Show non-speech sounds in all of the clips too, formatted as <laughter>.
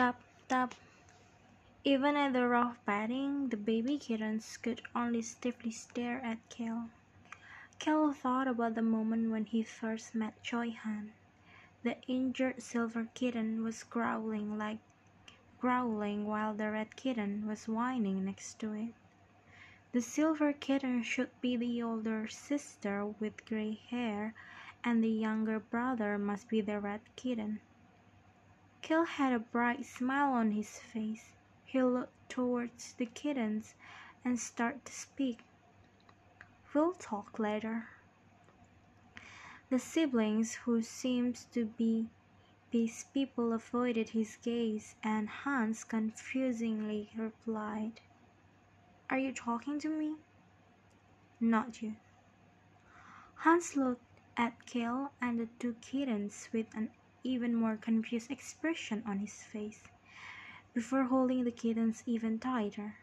Tap, tap. Even at the rough patting, the baby kittens could only stiffly stare at Cale. Cale thought about the moment when he first met Choi Han. The injured silver kitten was growling like growling while the red kitten was whining next to it. The silver kitten should be the older sister with gray hair, and the younger brother must be the red kitten. Cale had a bright smile on his face. He looked towards the kittens and started to speak. We'll talk later. The siblings, who seemed to be these people, avoided his gaze, and Hans confusingly replied, Are you talking to me? Not you. Hans looked at Cale and the two kittens with an even more confused expression on his face before holding the kittens even tighter.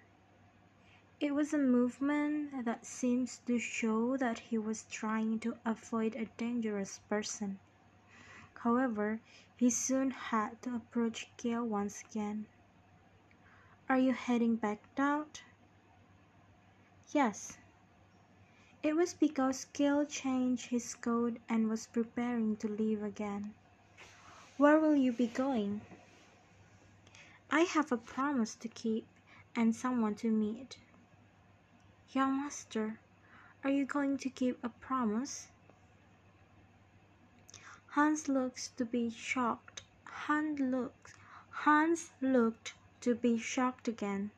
It was a movement that seems to show that he was trying to avoid a dangerous person. However, he soon had to approach Cale once again. Are you heading back out? Yes. It was because Cale changed his coat and was preparing to leave again. Where will you be going? I have a promise to keep and someone to meet. Young master, are you going to keep a promise? Hans looks to be shocked. Hans looks Hans looked to be shocked again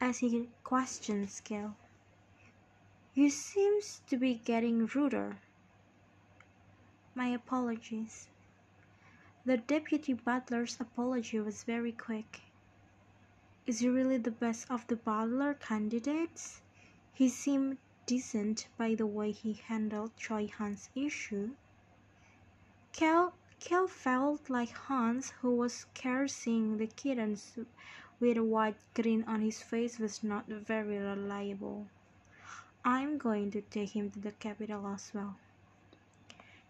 as he questioned Cale. You seems to be getting ruder. My apologies. The deputy butler's apology was very quick. Is he really the best of the butler candidates? He seemed decent by the way he handled Choi Han's issue. Kel, Kel felt like Hans, who was caressing the kittens with a wide grin on his face, was not very reliable. I'm going to take him to the capital as well.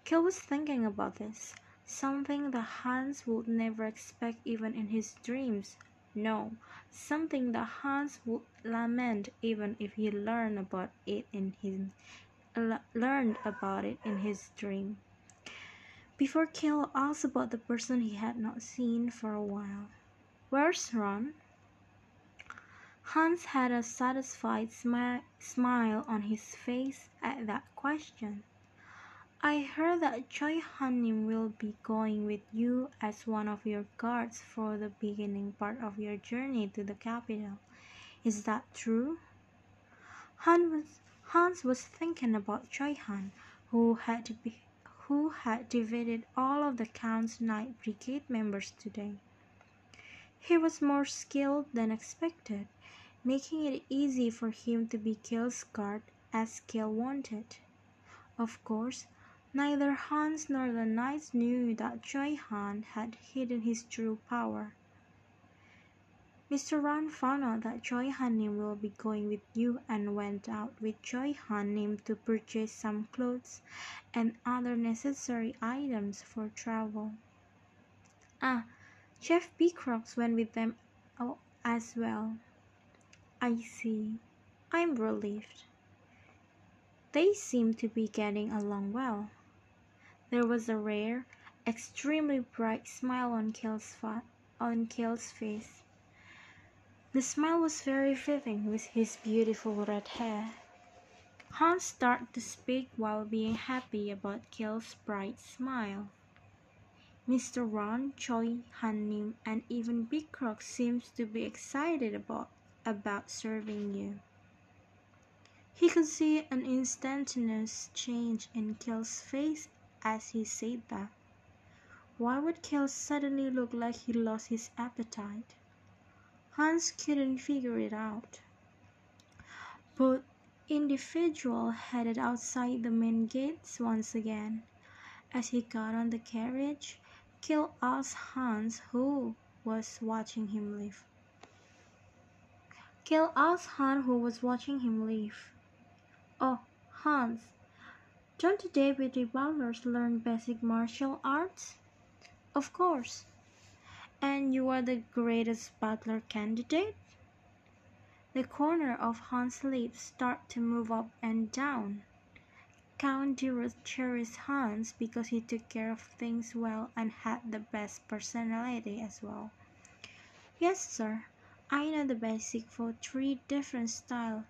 Kel was thinking about this, something that Hans would never expect even in his dreams. No, something that Hans would lament even if he learned about it in his learned about it in his dream. Before Cale asked about the person he had not seen for a while. Where's Ron? Hans had a satisfied smi smile on his face at that question. I heard that Hannim will be going with you as one of your guards for the beginning part of your journey to the capital. Is that true? Hans was, Hans was thinking about Choi Han, who had be, who had defeated all of the Count's Knight Brigade members today. He was more skilled than expected, making it easy for him to be Cale's guard as Cale wanted. Of course, Neither Hans nor the knights knew that Han had hidden his true power. Mr. Ron found out that Choi Hannim will be going with you and went out with Choi Hannim to purchase some clothes and other necessary items for travel. Ah, Chef Beacrox went with them as well. I see. I'm relieved. They seem to be getting along well. There was a rare, extremely bright smile on Cale's, on Cale's face. The smile was very fitting with his beautiful red hair. Hans started to speak while being happy about Cale's bright smile. Mr. Ron, Choi, Hannim, and even Beacrox seems to be excited about, about serving you. He could see an instantaneous change in Cale's face as he said that. Why would Cale suddenly look like he lost his appetite? Hans couldn't figure it out. Both individual headed outside the main gates once again. As he got on the carriage, Cale asked Hans who was watching him leave. Cale asked Hans who was watching him leave. Oh, Hans, don't the butlers learn basic martial arts? Of course. And you are the greatest butler candidate? The corner of Hans's lips start to move up and down. Count Deruth cherished Hans because he took care of things well and had the best personality as well. Yes, sir. I know the basic for three different styles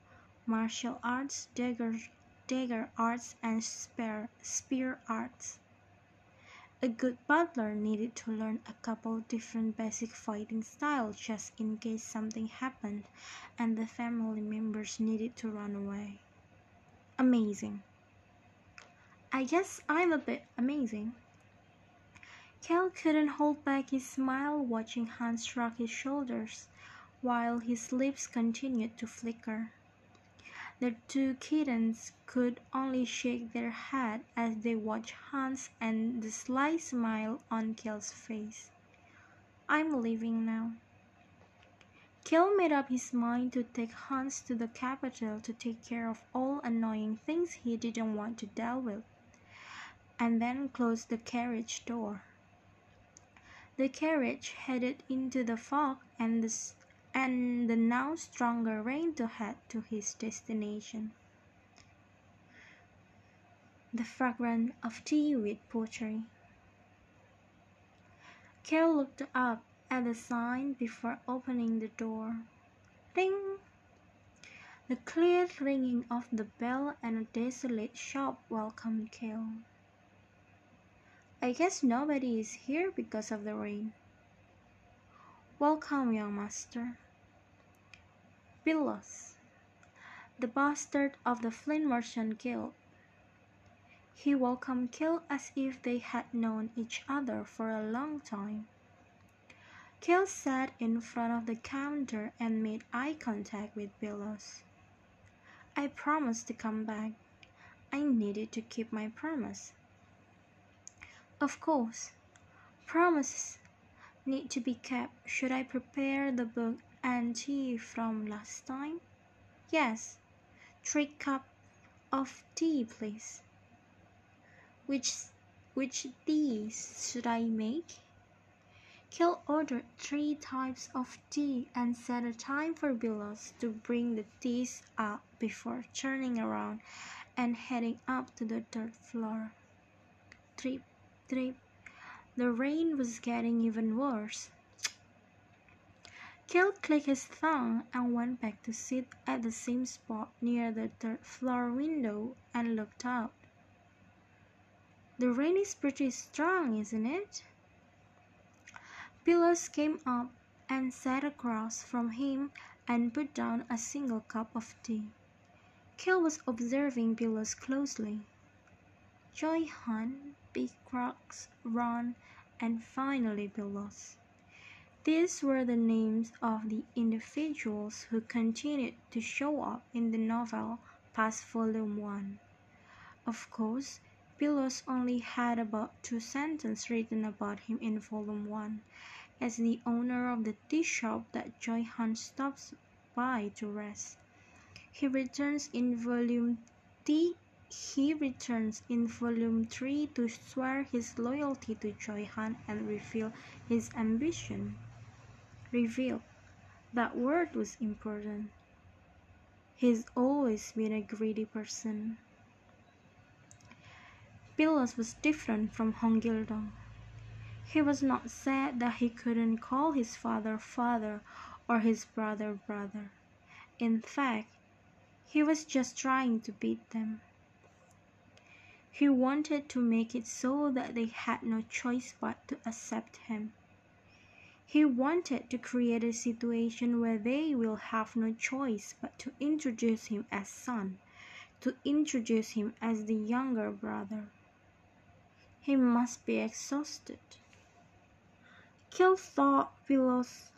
martial arts, dagger, dagger arts, and spear, spear arts. A good butler needed to learn a couple different basic fighting styles just in case something happened and the family members needed to run away. Amazing. I guess I'm a bit amazing. Kel couldn't hold back his smile watching Hans shrug his shoulders while his lips continued to flicker. The two kittens could only shake their head as they watched Hans and the sly smile on Kel's face. I'm leaving now. Kel made up his mind to take Hans to the capital to take care of all annoying things he didn't want to deal with and then closed the carriage door. The carriage headed into the fog and the, and the now stronger rain to head to his destination. The fragrance of tea with poetry. Kel looked up at the sign before opening the door. Ding! The clear ringing of the bell and a desolate shop welcomed Kel. I guess nobody is here because of the rain. Welcome, young master. Billos, the bastard of the Flynn Merchant Guild. He welcomed Kel as if they had known each other for a long time. Kel sat in front of the counter and made eye contact with Billos. I promised to come back. I needed to keep my promise. Of course, promises need to be kept. Should I prepare the book and tea from last time? Yes, three cup of tea, please. Which which teas should I make? Kel ordered three types of tea and set a time for Billos to bring the teas up before turning around and heading up to the third floor. Trip trip. The rain was getting even worse. Kel clicked his tongue and went back to sit at the same spot near the third floor window and looked out. The rain is pretty strong, isn't it? Billos came up and sat across from him and put down a single cup of tea. Kel was observing Billos closely. Choi Han Big Crux, Ron, and finally Billos. These were the names of the individuals who continued to show up in the novel past volume 1. Of course, Billos only had about two sentences written about him in volume 1 as the owner of the tea shop that Choi Han stops by to rest. He returns in volume T he returns in volume 3 to swear his loyalty to Choi Han and reveal his ambition. Reveal. That word was important. He's always been a greedy person. Billos was different from Hong Gildong. He was not sad that he couldn't call his father father or his brother brother. In fact, he was just trying to beat them. He wanted to make it so that they had no choice but to accept him. He wanted to create a situation where they will have no choice but to introduce him as son, to introduce him as the younger brother. He must be exhausted. Kel thought Billos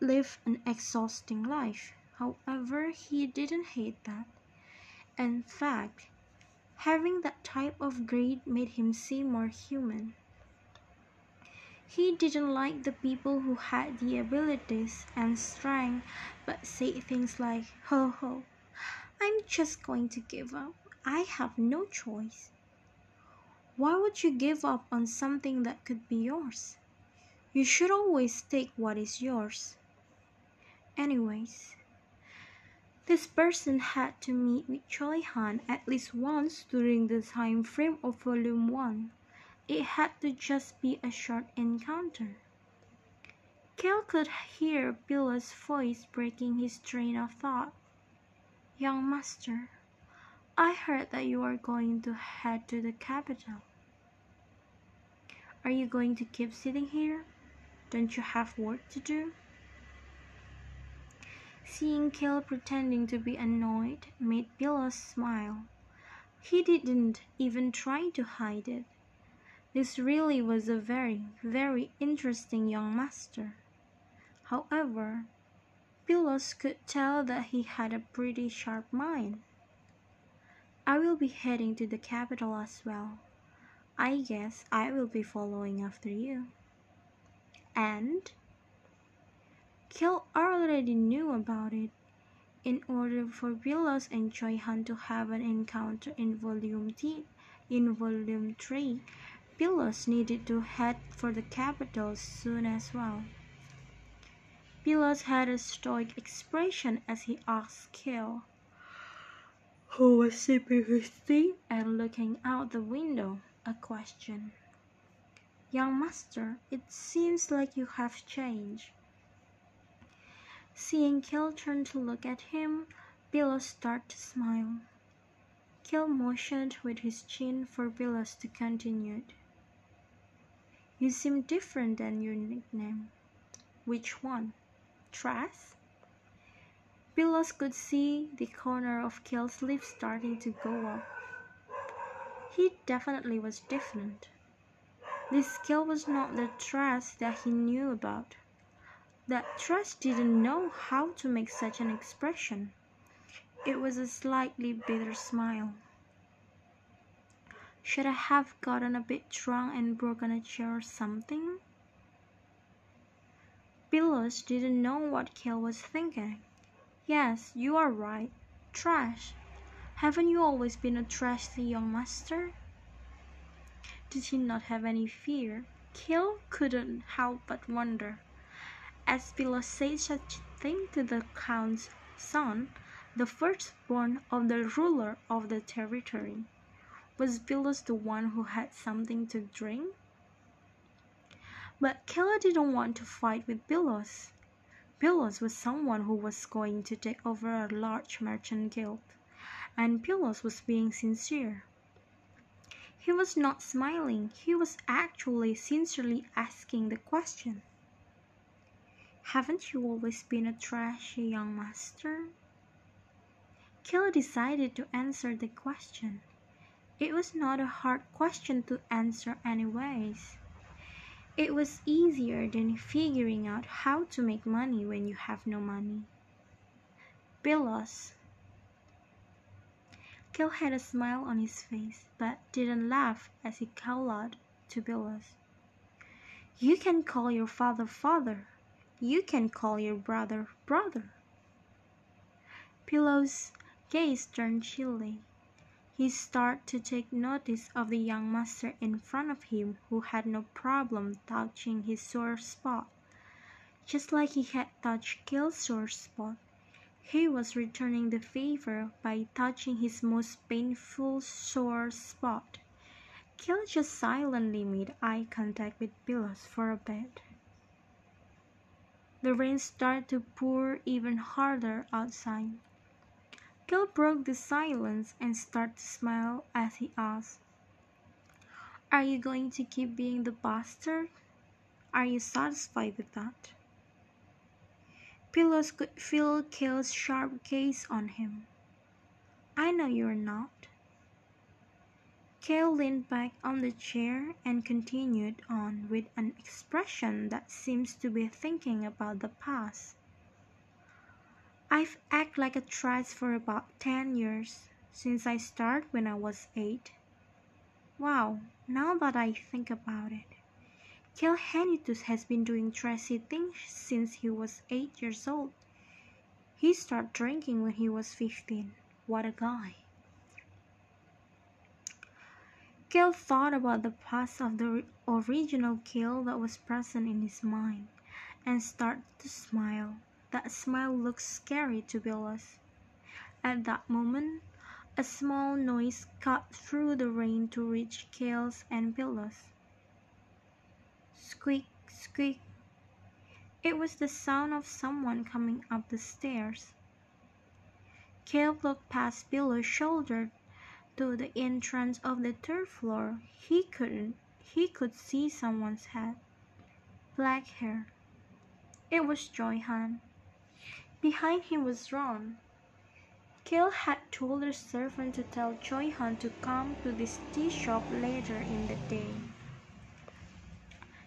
lived an exhausting life. However, he didn't hate that. In fact, Having that type of greed made him seem more human. He didn't like the people who had the abilities and strength but said things like, ho ho, I'm just going to give up. I have no choice. Why would you give up on something that could be yours? You should always take what is yours. Anyways, this person had to meet with Choi Han at least once during the time frame of Volume 1. It had to just be a short encounter. Cale could hear Billos' voice breaking his train of thought. Young master, I heard that you are going to head to the capital. Are you going to keep sitting here? Don't you have work to do? Seeing Cale pretending to be annoyed made Billos smile. He didn't even try to hide it. This really was a very, very interesting young master. However, Billos could tell that he had a pretty sharp mind. I will be heading to the capital as well. I guess I will be following after you. And Cale already knew about it. In order for Billos and Choi Han to have an encounter in Volume T, in Volume 3, Billos needed to head for the capital soon as well. Billos had a stoic expression as he asked Cale, who was sipping his tea and looking out the window, a question. Young master, it seems like you have changed. Seeing Cale turn to look at him, Billos started to smile. Cale motioned with his chin for Billos to continue. You seem different than your nickname. Which one? Trash? Billos could see the corner of Cale's lip starting to go up. He definitely was different. This Cale was not the Trash that he knew about. That Trash didn't know how to make such an expression. It was a slightly bitter smile. Should I have gotten a bit drunk and broken a chair or something? Billos didn't know what Cale was thinking. Yes, you are right. Trash. Haven't you always been a trashy young master? Did he not have any fear? Cale couldn't help but wonder. As Billos said such a thing to the Count's son, the firstborn of the ruler of the territory, was Billos the one who had something to drink? But Cale didn't want to fight with Billos. Billos was someone who was going to take over a large merchant guild, and Billos was being sincere. He was not smiling, he was actually sincerely asking the question. Haven't you always been a trashy young master? Cale decided to answer the question. It was not a hard question to answer anyways. It was easier than figuring out how to make money when you have no money. Billos. Cale had a smile on his face, but didn't laugh as he called out to Billos. You can call your father father. You can call your brother brother. Billos' gaze turned chilly. He started to take notice of the young master in front of him who had no problem touching his sore spot. Just like he had touched Cale's sore spot, he was returning the favor by touching his most painful sore spot. Cale just silently made eye contact with Billos for a bit. The rain started to pour even harder outside. Cale broke the silence and started to smile as he asked, Are you going to keep being the bastard? Are you satisfied with that? Billos could feel Cale's sharp gaze on him. I know you're not. Cale leaned back on the chair and continued on with an expression that seems to be thinking about the past. I've acted like a trash for about 10 years, since I started when I was 8. Wow, now that I think about it, Cale Henituse has been doing trashy things since he was 8 years old. He started drinking when he was 15. What a guy. Cale thought about the past of the original Cale that was present in his mind and started to smile. That smile looked scary to Billos. At that moment, a small noise cut through the rain to reach Cale's and Billos. Squeak, squeak. It was the sound of someone coming up the stairs. Cale looked past Billos's shoulder to the entrance of the third floor. He couldn't. He could see someone's head. Black hair. It was Choi Han. Behind him was Ron. Cale had told the servant to tell Choi Han to come to this tea shop later in the day.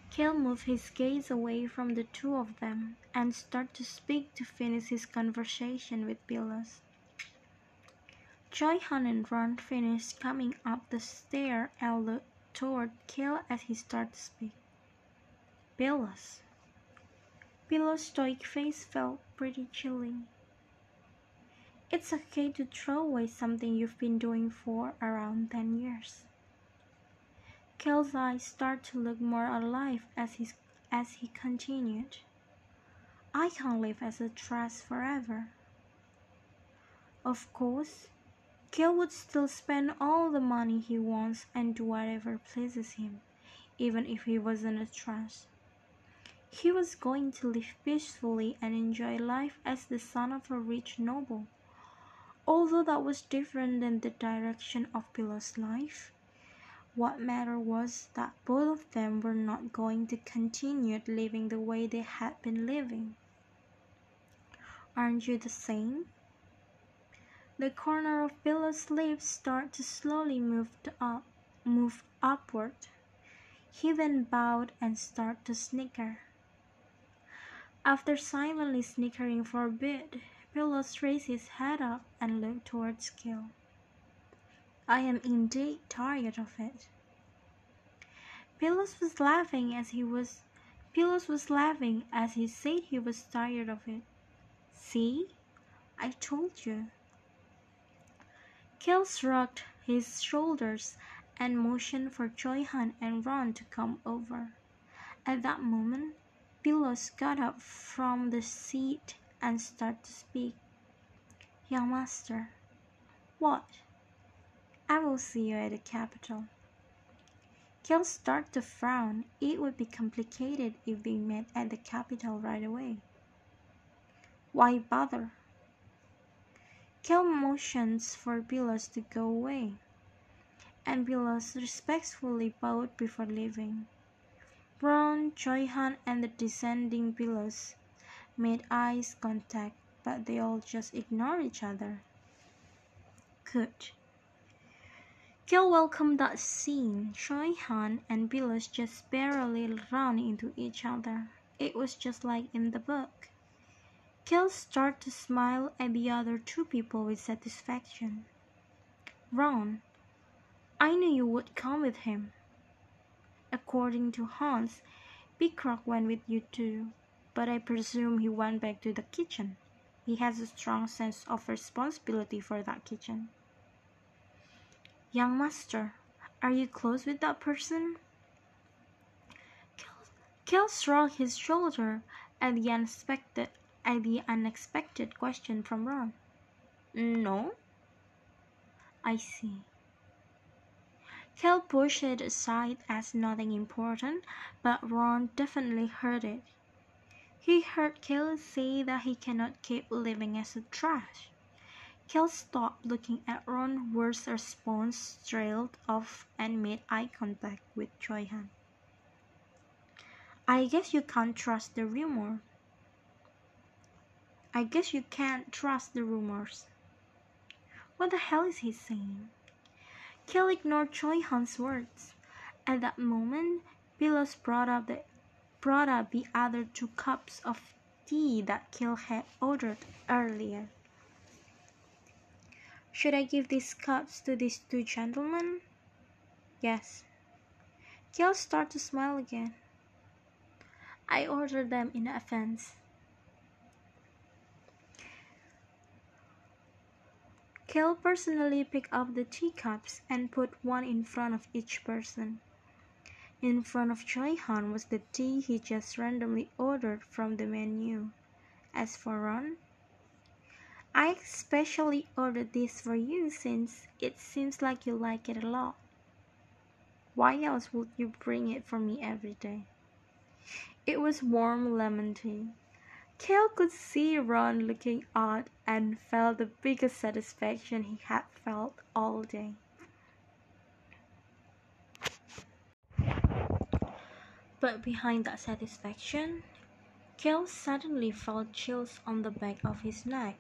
Cale moved his gaze away from the two of them and started to speak to finish his conversation with Billos. Choi Han and Ron finished coming up the stair and looked toward Cale as he started to speak. Billos. Billos' stoic face felt pretty chilly. It's okay to throw away something you've been doing for around ten years. Cale's eyes started to look more alive as he, as he continued. I can't live as a trust forever. Of course, Cale would still spend all the money he wants and do whatever pleases him, even if he wasn't a trust. He was going to live peacefully and enjoy life as the son of a rich noble. Although that was different than the direction of Billos's life, what mattered was that both of them were not going to continue living the way they had been living. Aren't you the same? The corner of Billos's lips started to slowly move up, uh, move upward. He then bowed and started to snicker. After silently snickering for a bit, Billos raised his head up and looked towards Cale. I am indeed tired of it. Billos was laughing as he was Billos was laughing as he said he was tired of it. See? I told you. Cale shrugged his shoulders and motioned for Choi Han and Ron to come over. At that moment, Billos got up from the seat and started to speak. Young master, what? I will see you at the capital. Cale started to frown. It would be complicated if they met at the capital right away. Why bother? Cale motions for Billos to go away, and Billos respectfully bowed before leaving. Ron, Choi Han, and the descending Billos made eyes contact, but they all just ignored each other. Good. Cale welcomed that scene. Choi Han and Billos just barely ran into each other. It was just like in the book. Cale started to smile at the other two people with satisfaction. Ron, I knew you would come with him. According to Hans, Beacrox went with you too, but I presume he went back to the kitchen. He has a strong sense of responsibility for that kitchen. Young master, are you close with that person? Cale shrugged his shoulder at the unexpected at the unexpected question from Ron. No. I see. Cale pushed it aside as nothing important, but Ron definitely heard it. He heard Cale say that he cannot keep living as a trash. Cale stopped looking at Ron, whose response trailed off and made eye contact with Choi Han. I guess you can't trust the rumor. I guess you can't trust the rumors. What the hell is he saying? Cale ignored Choi Han's words. At that moment, Billos brought up the brought up the other two cups of tea that Cale had ordered earlier. Should I give these cups to these two gentlemen? Yes. Cale started to smile again. I ordered them in advance. Cale personally picked up the teacups and put one in front of each person. In front of Han was the tea he just randomly ordered from the menu. As for Ron, I especially ordered this for you since it seems like you like it a lot. Why else would you bring it for me every day? It was warm lemon tea. Cale could see Ron looking odd and felt the biggest satisfaction he had felt all day. But behind that satisfaction, Cale suddenly felt chills on the back of his neck.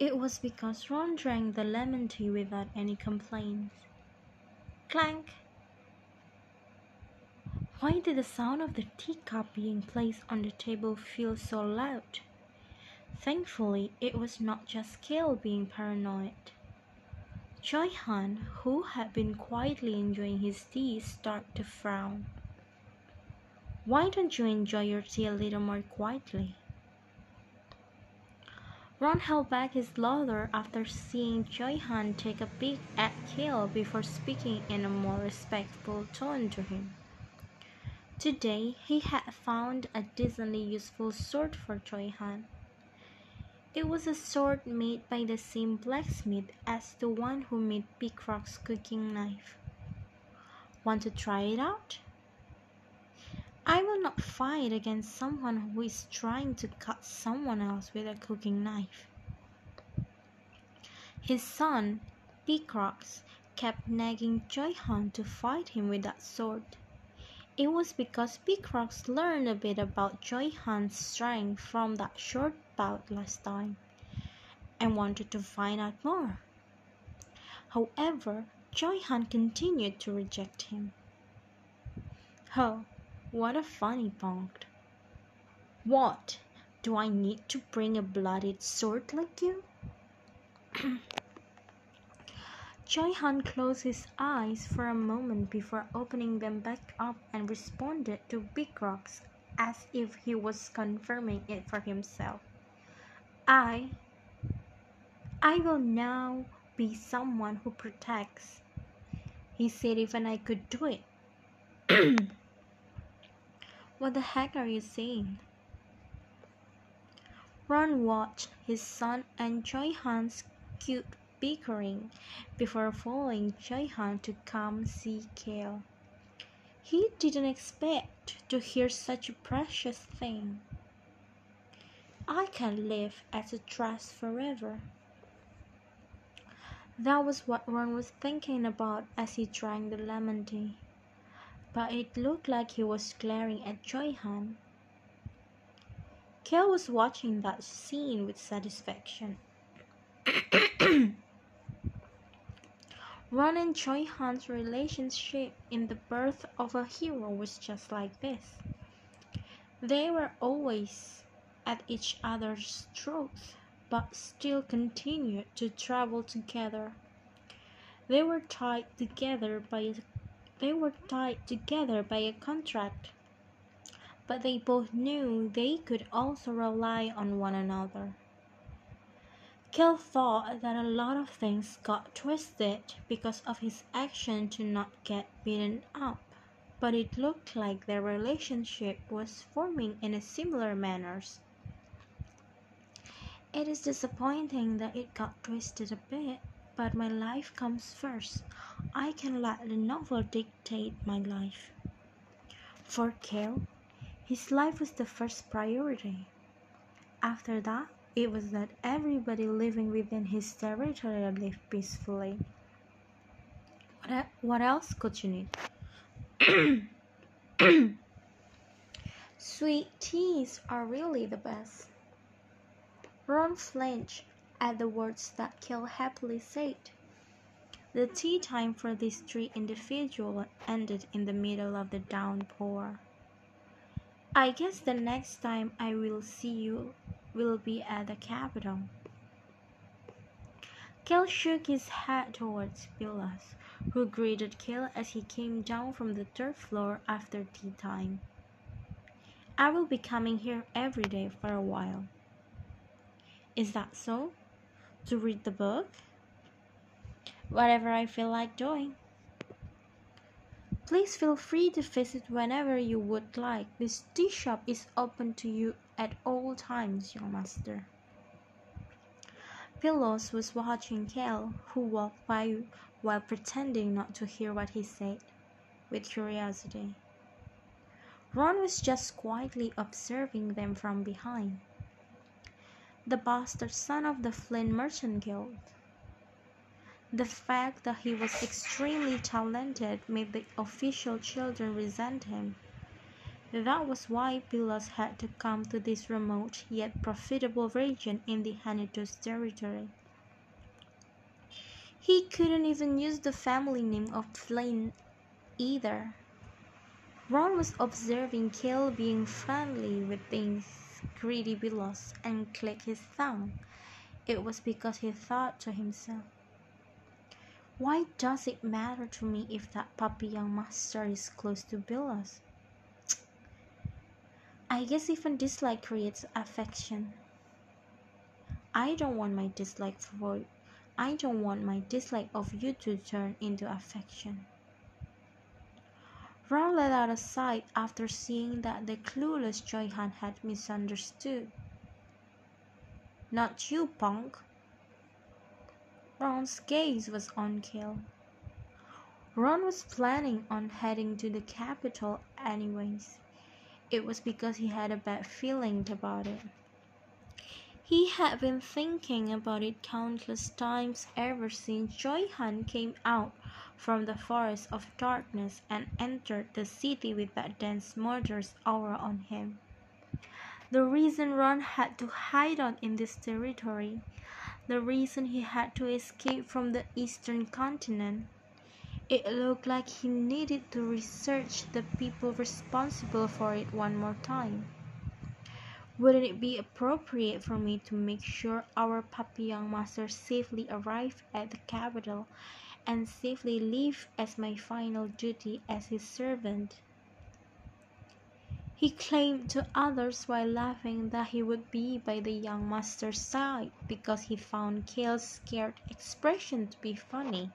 It was because Ron drank the lemon tea without any complaints. Clank! Why did the sound of the teacup being placed on the table feel so loud? Thankfully, it was not just Cale being paranoid. Choi Han, who had been quietly enjoying his tea, started to frown. Why don't you enjoy your tea a little more quietly? Ron held back his laughter after seeing Choi Han take a peek at Cale before speaking in a more respectful tone to him. Today he had found a decently useful sword for Choi Han. It was a sword made by the same blacksmith as the one who made Beacrox's cooking knife. Want to try it out? I will not fight against someone who is trying to cut someone else with a cooking knife. His son, Beacrox, kept nagging Choi Han to fight him with that sword. It was because Beacrox learned a bit about Han's strength from that short bout last time and wanted to find out more. However, Han continued to reject him. Oh, what a funny punk. What? Do I need to bring a bloodied sword like you? <clears throat> Choi Han closed his eyes for a moment before opening them back up and responded to Beacrox as if he was confirming it for himself. I I will now be someone who protects. He said even I could do it. <clears throat> What the heck are you saying? Ron watched his son and Choi Han's cute bickering before following Choi Han to come see Cale. He didn't expect to hear such a precious thing. I can live as a trust forever. That was what Ron was thinking about as he drank the lemon tea but it looked like he was glaring at Choi Han. Was watching that scene with satisfaction. Ron and Choi Han's relationship in the birth of a hero was just like this. They were always at each other's throats, but still continued to travel together. They were tied together by a they were tied together by a contract, but they both knew they could also rely on one another. Cale thought that a lot of things got twisted because of his action to not get beaten up, but it looked like their relationship was forming in a similar manner. It is disappointing that it got twisted a bit, but my life comes first. I can let the novel dictate my life. For Cale, his life was the first priority. After that, it was that everybody living within his territory lived peacefully. What, what else could you need? <coughs> Sweet teas are really the best. Ron flinched at the words that Cale happily said. The tea time for these three individuals ended in the middle of the downpour. I guess the next time I will see you will be at the capital. Cale shook his head towards Billos, who greeted Cale as he came down from the third floor after tea time. I will be coming here every day for a while. Is that so? To read the book? Whatever I feel like doing. Please feel free to visit whenever you would like. This tea shop is open to you at all times, young master. Billos was watching Kel, who walked by while pretending not to hear what he said, with curiosity. Ron was just quietly observing them from behind. The bastard son of the Flynn Merchant Guild. The fact that he was extremely talented made the official children resent him. That was why Billos had to come to this remote yet profitable region in the Henituse territory. He couldn't even use the family name of Flynn either. Ron was observing Kel being friendly with these greedy Billos and clicked his thumb. It was because he thought to himself, why does it matter to me if that puppy young master is close to Billos? I guess even dislike creates affection. I don't want my dislike for I don't want my dislike of you to turn into affection. Ron let out a sigh after seeing that the clueless Choi Han had misunderstood. Not you, punk, Ron's gaze was on Kel. Ron was planning on heading to the capital anyways. It was because he had a bad feeling about it. He had been thinking about it countless times ever since Choi Han came out from the forest of darkness and entered the city with that dense murderous aura on him. The reason Ron had to hide out in this territory the reason he had to escape from the eastern continent. It looked like he needed to research the people responsible for it one more time. Wouldn't it be appropriate for me to make sure our puppy young master safely arrived at the capital and safely leave as my final duty as his servant? He claimed to others while laughing that he would be by the young master's side because he found Kel's scared expression to be funny.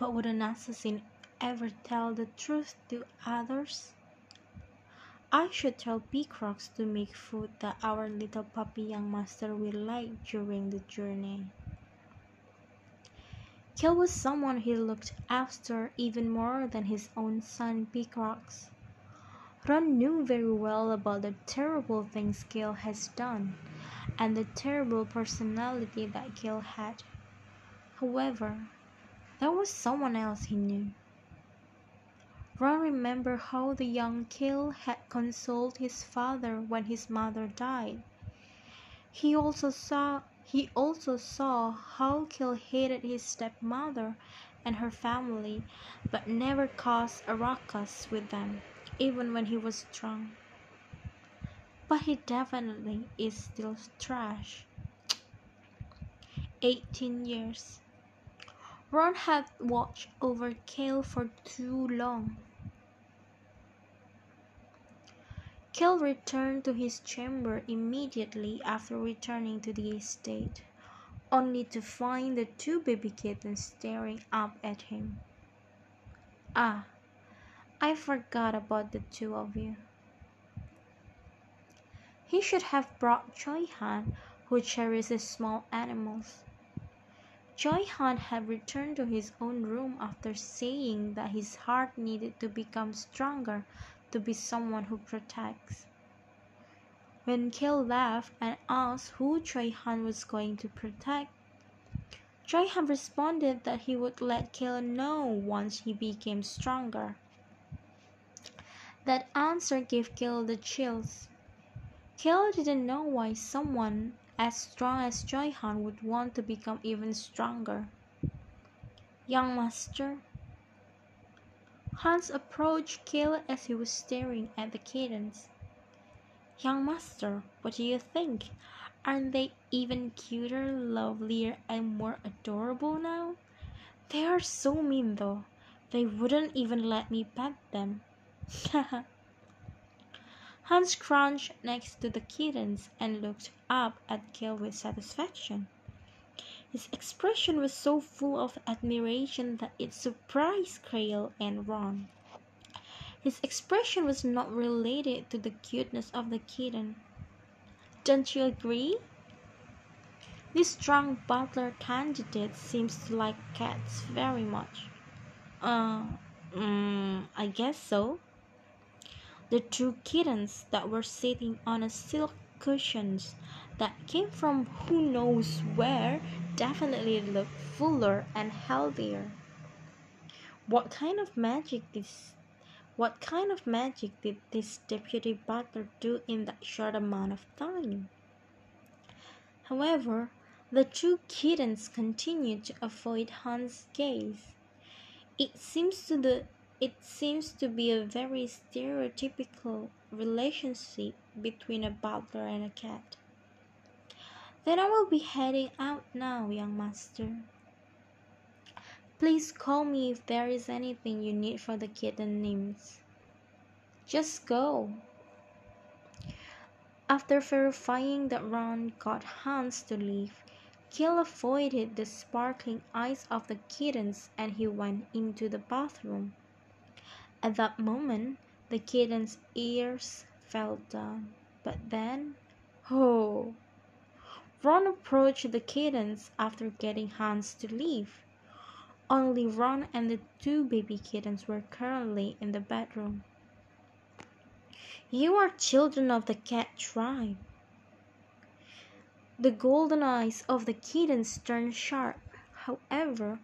But would an assassin ever tell the truth to others? I should tell Beacrox to make food that our little puppy young master will like during the journey. Kel was someone he looked after even more than his own son Beacrox. Ron knew very well about the terrible things Kel has done and the terrible personality that Kel had. However, there was someone else he knew. Ron remembered how the young Kel had consoled his father when his mother died. He also saw he also saw how Kel hated his stepmother and her family, but never caused a ruckus with them even when he was drunk. But he definitely is still trash. 18 years. Ron had watched over Kel for too long. Kel returned to his chamber immediately after returning to the estate, only to find the two baby kittens staring up at him. Ah, I forgot about the two of you. He should have brought Choi Han, who cherishes small animals. Choi Han had returned to his own room after saying that his heart needed to become stronger to be someone who protects. When Kel laughed and asked who Choi Han was going to protect, Choi Han responded that he would let Kel know once he became stronger. That answer gave Kel the chills. Kel didn't know why someone as strong as Choi Han would want to become even stronger. Young master. Hans approached Kel as he was staring at the kittens. Young master, what do you think? Aren't they even cuter, lovelier, and more adorable now? They are so mean though. They wouldn't even let me pet them. <laughs> Hans crouched next to the kittens and looked up at Kel with satisfaction. His expression was so full of admiration that it surprised Cale and Ron. His expression was not related to the cuteness of the kitten. Don't you agree? This strong butler candidate seems to like cats very much. Uh, mm, I guess so. The two kittens that were sitting on a silk cushions that came from who knows where definitely looked fuller and healthier. What kind of magic this what kind of magic did this deputy butler do in that short amount of time? However, the two kittens continued to avoid Hans's gaze. It seems to the it seems to be a very stereotypical relationship between a butler and a cat. Then I will be heading out now, young master. Please call me if there is anything you need for the kitten names. Just go. After verifying that Ron got Hans to leave, Cale avoided the sparkling eyes of the kittens and he went into the bathroom. At that moment, the kitten's ears fell down. But then, oh! Ron approached the kittens after getting Hans to leave. Only Ron and the two baby kittens were currently in the bedroom. You are children of the cat tribe. The golden eyes of the kittens turned sharp. However,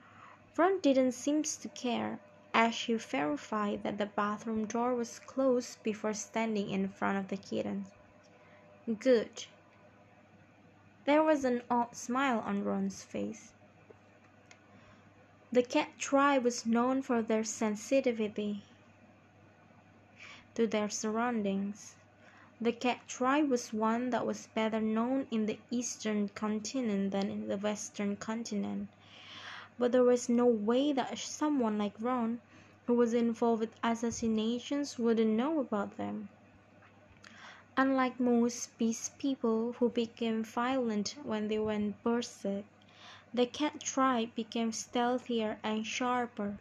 Ron didn't seem to care as she verified that the bathroom door was closed before standing in front of the kittens. Good. There was an odd smile on Ron's face. The cat tribe was known for their sensitivity to their surroundings. The cat tribe was one that was better known in the eastern continent than in the western continent but there was no way that someone like Ron, who was involved with assassinations, wouldn't know about them. Unlike most beast people who became violent when they went berserk, the cat tribe became stealthier and sharper.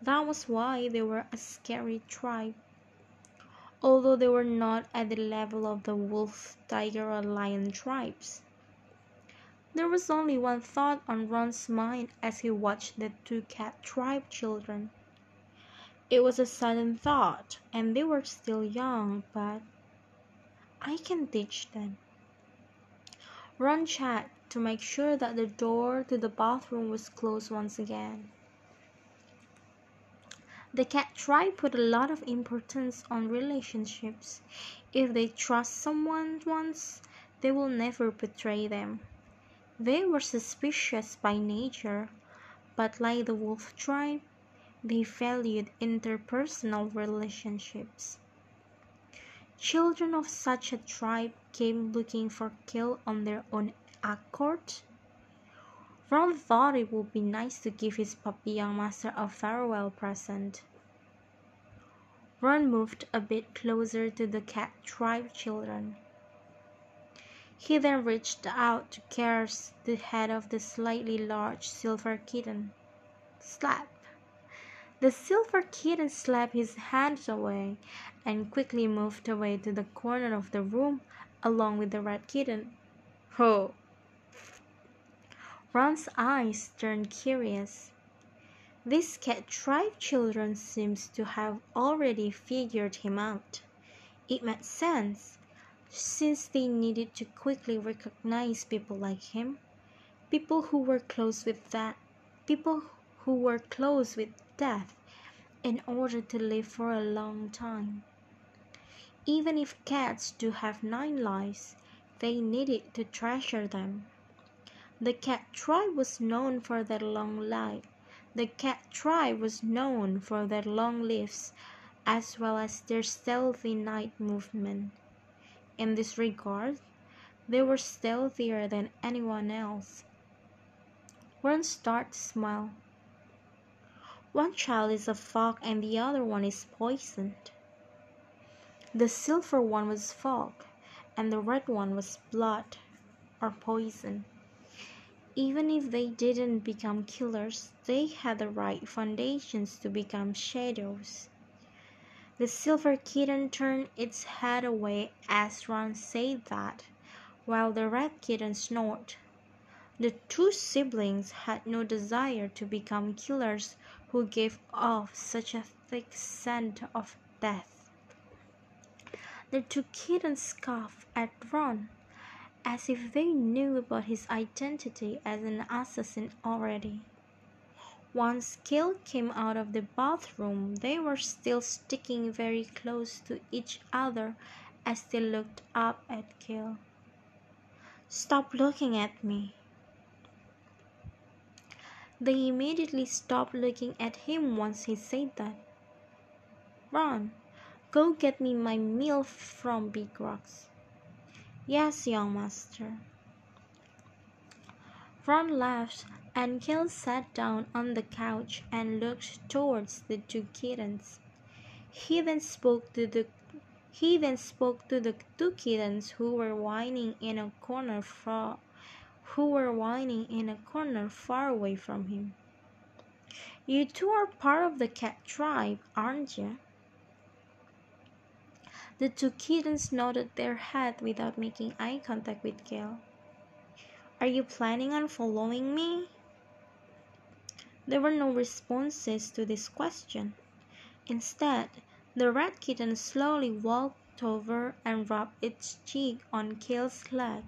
That was why they were a scary tribe. Although they were not at the level of the wolf, tiger, or lion tribes. There was only one thought on Ron's mind as he watched the two cat tribe children. It was a sudden thought, and they were still young, but I can teach them. Ron checked to make sure that the door to the bathroom was closed once again. The cat tribe put a lot of importance on relationships. If they trust someone once, they will never betray them. They were suspicious by nature, but like the wolf tribe, they valued interpersonal relationships. Children of such a tribe came looking for Cale on their own accord. Ron thought it would be nice to give his puppy young master a farewell present. Ron moved a bit closer to the cat tribe children. He then reached out to caress the head of the slightly large silver kitten. Slap! The silver kitten slapped his hands away and quickly moved away to the corner of the room along with the red kitten. Ho! Ron's eyes turned curious. These cat tribe children seems to have already figured him out. It made sense since they needed to quickly recognize people like him, people who were close with that, people who were close with death in order to live for a long time. Even if cats do have nine lives, they needed to treasure them. The cat tribe was known for their long life. The cat tribe was known for their long lives as well as their stealthy night movement. In this regard, they were stealthier than anyone else. Ron started to smile. One child is a fog and the other one is poisoned. The silver one was fog and the red one was blood or poison. Even if they didn't become killers, they had the right foundations to become shadows. The silver kitten turned its head away as Ron said that, while the red kitten snored. The two siblings had no desire to become killers who gave off such a thick scent of death. The two kittens scoffed at Ron as if they knew about his identity as an assassin already. Once Cale came out of the bathroom, they were still sticking very close to each other as they looked up at Cale. Stop looking at me. They immediately stopped looking at him once he said that. Ron, go get me my meal from Beacrox. Yes, young master. Ron laughed and Cale sat down on the couch and looked towards the two kittens. He then spoke to the he then spoke to the two kittens who were whining in a corner far, who were whining in a corner far away from him. You two are part of the cat tribe, aren't you? The two kittens nodded their head without making eye contact with Cale. Are you planning on following me? There were no responses to this question. Instead, the red kitten slowly walked over and rubbed its cheek on Cale's leg,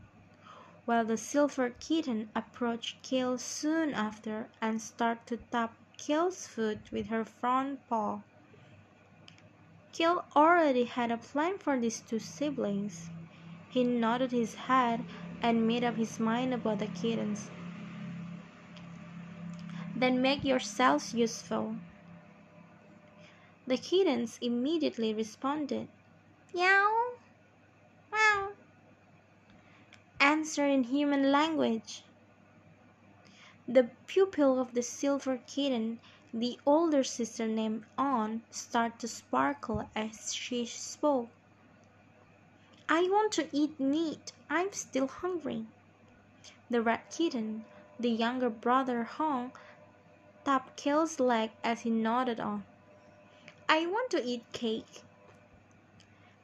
while the silver kitten approached Cale soon after and started to tap Cale's foot with her front paw. Cale already had a plan for these two siblings. He nodded his head and made up his mind about the kittens. Then make yourselves useful. The kittens immediately responded, meow, answered in human language. The pupil of the silver kitten, the older sister named On, started to sparkle as she spoke. I want to eat meat. I'm still hungry. The red kitten, the younger brother, Hong, tapped Cale's leg as he nodded on. I want to eat cake.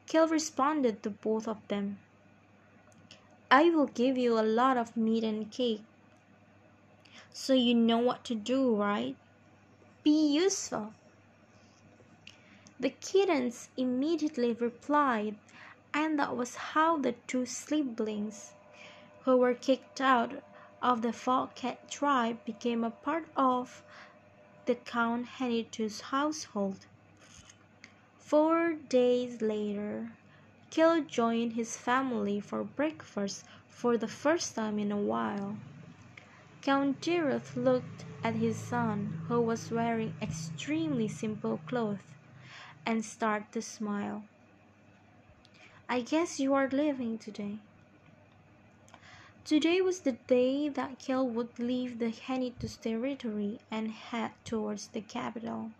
Cale responded to both of them. I will give you a lot of meat and cake. So you know what to do, right? Be useful. The kittens immediately replied, and that was how the two siblings, who were kicked out of the Fogcat tribe became a part of the Count Henituse household. Four days later, Cale joined his family for breakfast for the first time in a while. Count Deruth looked at his son, who was wearing extremely simple clothes, and started to smile. I guess you are leaving today. Today was the day that Cale would leave the Henituse territory and head towards the capital.